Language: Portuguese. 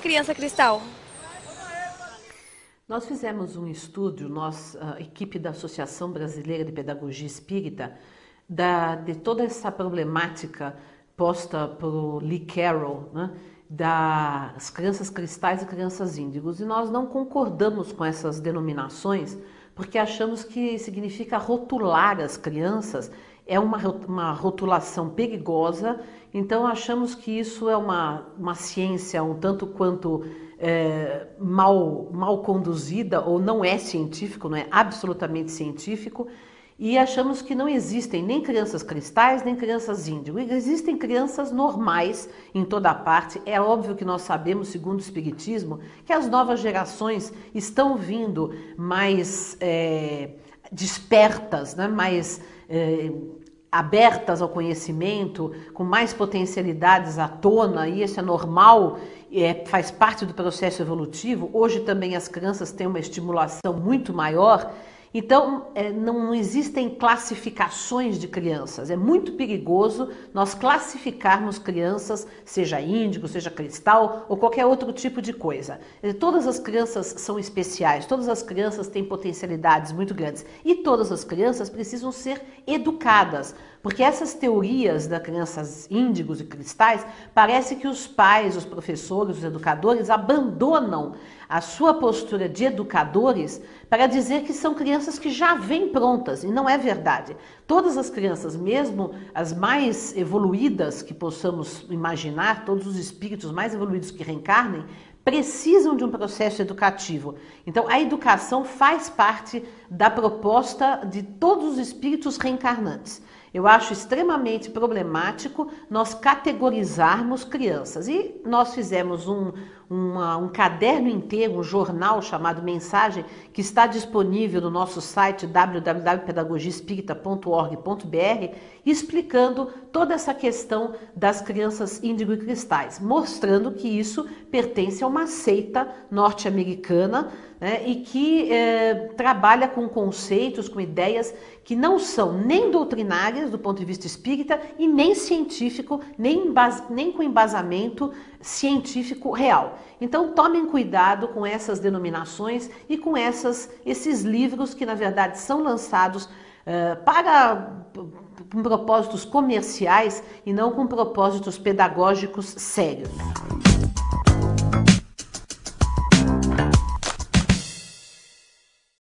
criança cristal? Nós fizemos um estudo, nós, a equipe da Associação Brasileira de Pedagogia Espírita, da, de toda essa problemática posta por Lee Carroll, né, das crianças cristais e crianças índigos. E nós não concordamos com essas denominações, porque achamos que significa rotular as crianças, é uma, uma rotulação perigosa, então achamos que isso é uma, uma ciência um tanto quanto é, mal, mal conduzida ou não é científico, não é absolutamente científico, e achamos que não existem nem crianças cristais, nem crianças índigo. Existem crianças normais em toda parte. É óbvio que nós sabemos, segundo o Espiritismo, que as novas gerações estão vindo mais é, despertas, né? mais é, abertas ao conhecimento, com mais potencialidades à tona, e isso é normal, é, faz parte do processo evolutivo. Hoje também as crianças têm uma estimulação muito maior então, é, não existem classificações de crianças. É muito perigoso nós classificarmos crianças, seja índigo, seja cristal ou qualquer outro tipo de coisa. Todas as crianças são especiais, todas as crianças têm potencialidades muito grandes e todas as crianças precisam ser educadas. Porque essas teorias das crianças índigos e cristais, parece que os pais, os professores, os educadores abandonam a sua postura de educadores para dizer que são crianças que já vêm prontas, e não é verdade. Todas as crianças, mesmo as mais evoluídas que possamos imaginar, todos os espíritos mais evoluídos que reencarnem, precisam de um processo educativo. Então, a educação faz parte da proposta de todos os espíritos reencarnantes. Eu acho extremamente problemático nós categorizarmos crianças. E nós fizemos um, uma, um caderno inteiro, um jornal chamado Mensagem, que está disponível no nosso site www.pedagogiaespírita.org.br, explicando toda essa questão das crianças índigo e cristais, mostrando que isso pertence a uma seita norte-americana né, e que é, trabalha com conceitos, com ideias que não são nem doutrinárias do ponto de vista espírita e nem científico, nem, nem com embasamento científico real. Então tomem cuidado com essas denominações e com essas, esses livros que na verdade são lançados uh, para com propósitos comerciais e não com propósitos pedagógicos sérios.